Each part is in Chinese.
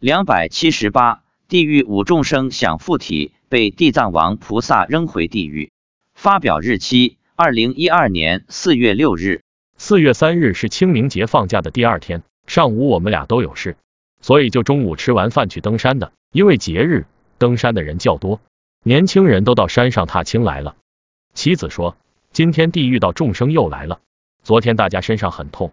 两百七十八，地狱五众生想附体，被地藏王菩萨扔回地狱。发表日期：二零一二年四月六日。四月三日是清明节放假的第二天，上午我们俩都有事，所以就中午吃完饭去登山的。因为节日，登山的人较多，年轻人都到山上踏青来了。妻子说，今天地狱道众生又来了。昨天大家身上很痛，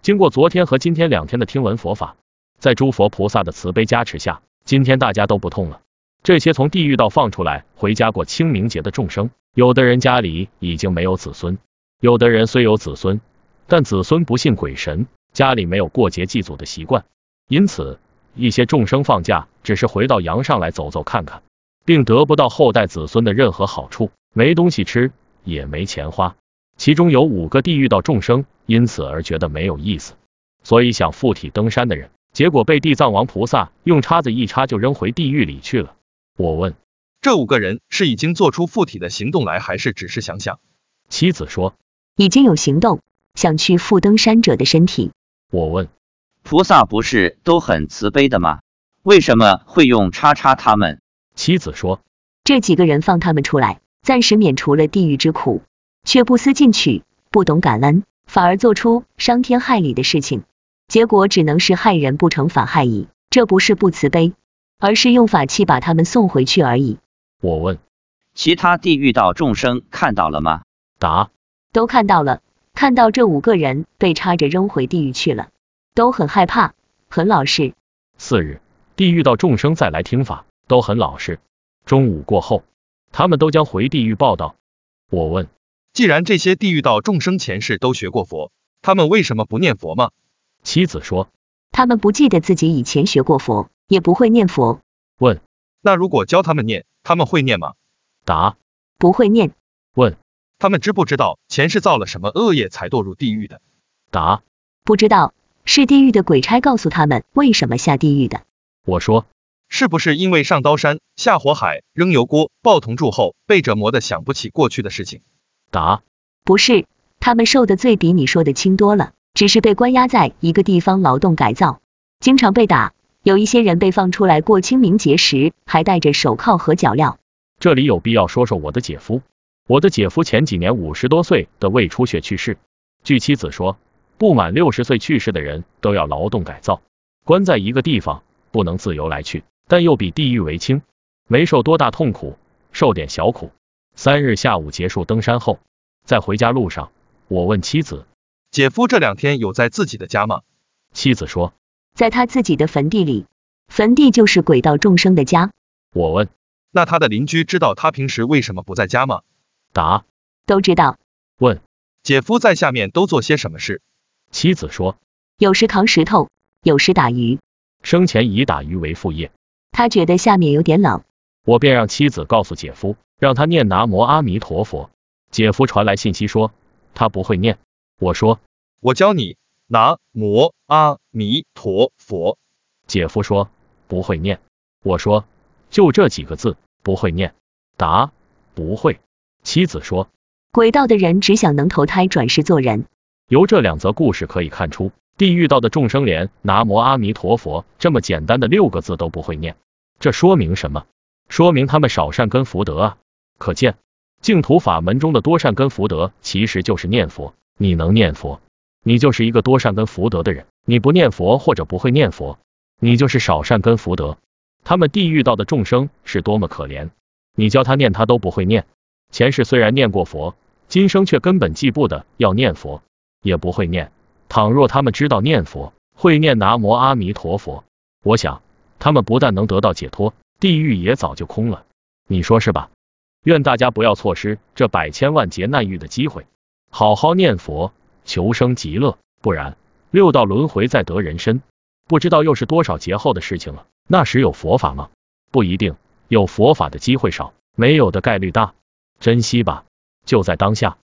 经过昨天和今天两天的听闻佛法，在诸佛菩萨的慈悲加持下，今天大家都不痛了。这些从地狱道放出来回家过清明节的众生，有的人家里已经没有子孙，有的人虽有子孙，但子孙不信鬼神，家里没有过节祭祖的习惯，因此一些众生放假只是回到阳上来走走看看，并得不到后代子孙的任何好处，没东西吃，也没钱花。其中有五个地狱道众生，因此而觉得没有意思，所以想附体登山的人，结果被地藏王菩萨用叉子一插就扔回地狱里去了。我问，这五个人是已经做出附体的行动来，还是只是想想？妻子说，已经有行动，想去附登山者的身体。我问，菩萨不是都很慈悲的吗？为什么会用叉叉他们？妻子说，这几个人放他们出来，暂时免除了地狱之苦。却不思进取，不懂感恩，反而做出伤天害理的事情，结果只能是害人不成反害己。这不是不慈悲，而是用法器把他们送回去而已。我问，其他地狱道众生看到了吗？答，都看到了，看到这五个人被插着扔回地狱去了，都很害怕，很老实。次日，地狱道众生再来听法，都很老实。中午过后，他们都将回地狱报道。我问。既然这些地狱道众生前世都学过佛，他们为什么不念佛吗？妻子说，他们不记得自己以前学过佛，也不会念佛。问，那如果教他们念，他们会念吗？答，不会念。问，他们知不知道前世造了什么恶业才堕入地狱的？答，不知道，是地狱的鬼差告诉他们为什么下地狱的。我说，是不是因为上刀山、下火海、扔油锅、抱铜柱后被折磨的想不起过去的事情？答，不是，他们受的罪比你说的轻多了，只是被关押在一个地方劳动改造，经常被打。有一些人被放出来过清明节时，还戴着手铐和脚镣。这里有必要说说我的姐夫。我的姐夫前几年五十多岁的胃出血去世，据妻子说，不满六十岁去世的人都要劳动改造，关在一个地方，不能自由来去，但又比地狱为轻，没受多大痛苦，受点小苦。三日下午结束登山后，在回家路上，我问妻子：“姐夫这两天有在自己的家吗？”妻子说：“在他自己的坟地里，坟地就是鬼道众生的家。”我问：“那他的邻居知道他平时为什么不在家吗？”答：“都知道。”问：“姐夫在下面都做些什么事？”妻子说：“有时扛石头，有时打鱼。生前以打鱼为副业。他觉得下面有点冷，我便让妻子告诉姐夫。”让他念南无阿弥陀佛。姐夫传来信息说他不会念。我说我教你南无阿弥陀佛。姐夫说不会念。我说就这几个字不会念。答不会。妻子说鬼道的人只想能投胎转世做人。由这两则故事可以看出，地狱道的众生连南无阿弥陀佛这么简单的六个字都不会念。这说明什么？说明他们少善根福德啊。可见，净土法门中的多善根福德，其实就是念佛。你能念佛，你就是一个多善根福德的人；你不念佛或者不会念佛，你就是少善根福德。他们地狱道的众生是多么可怜，你教他念，他都不会念。前世虽然念过佛，今生却根本记不得要念佛，也不会念。倘若他们知道念佛，会念南无阿弥陀佛，我想他们不但能得到解脱，地狱也早就空了。你说是吧？愿大家不要错失这百千万劫难遇的机会，好好念佛，求生极乐，不然六道轮回再得人身，不知道又是多少劫后的事情了。那时有佛法吗？不一定，有佛法的机会少，没有的概率大，珍惜吧，就在当下。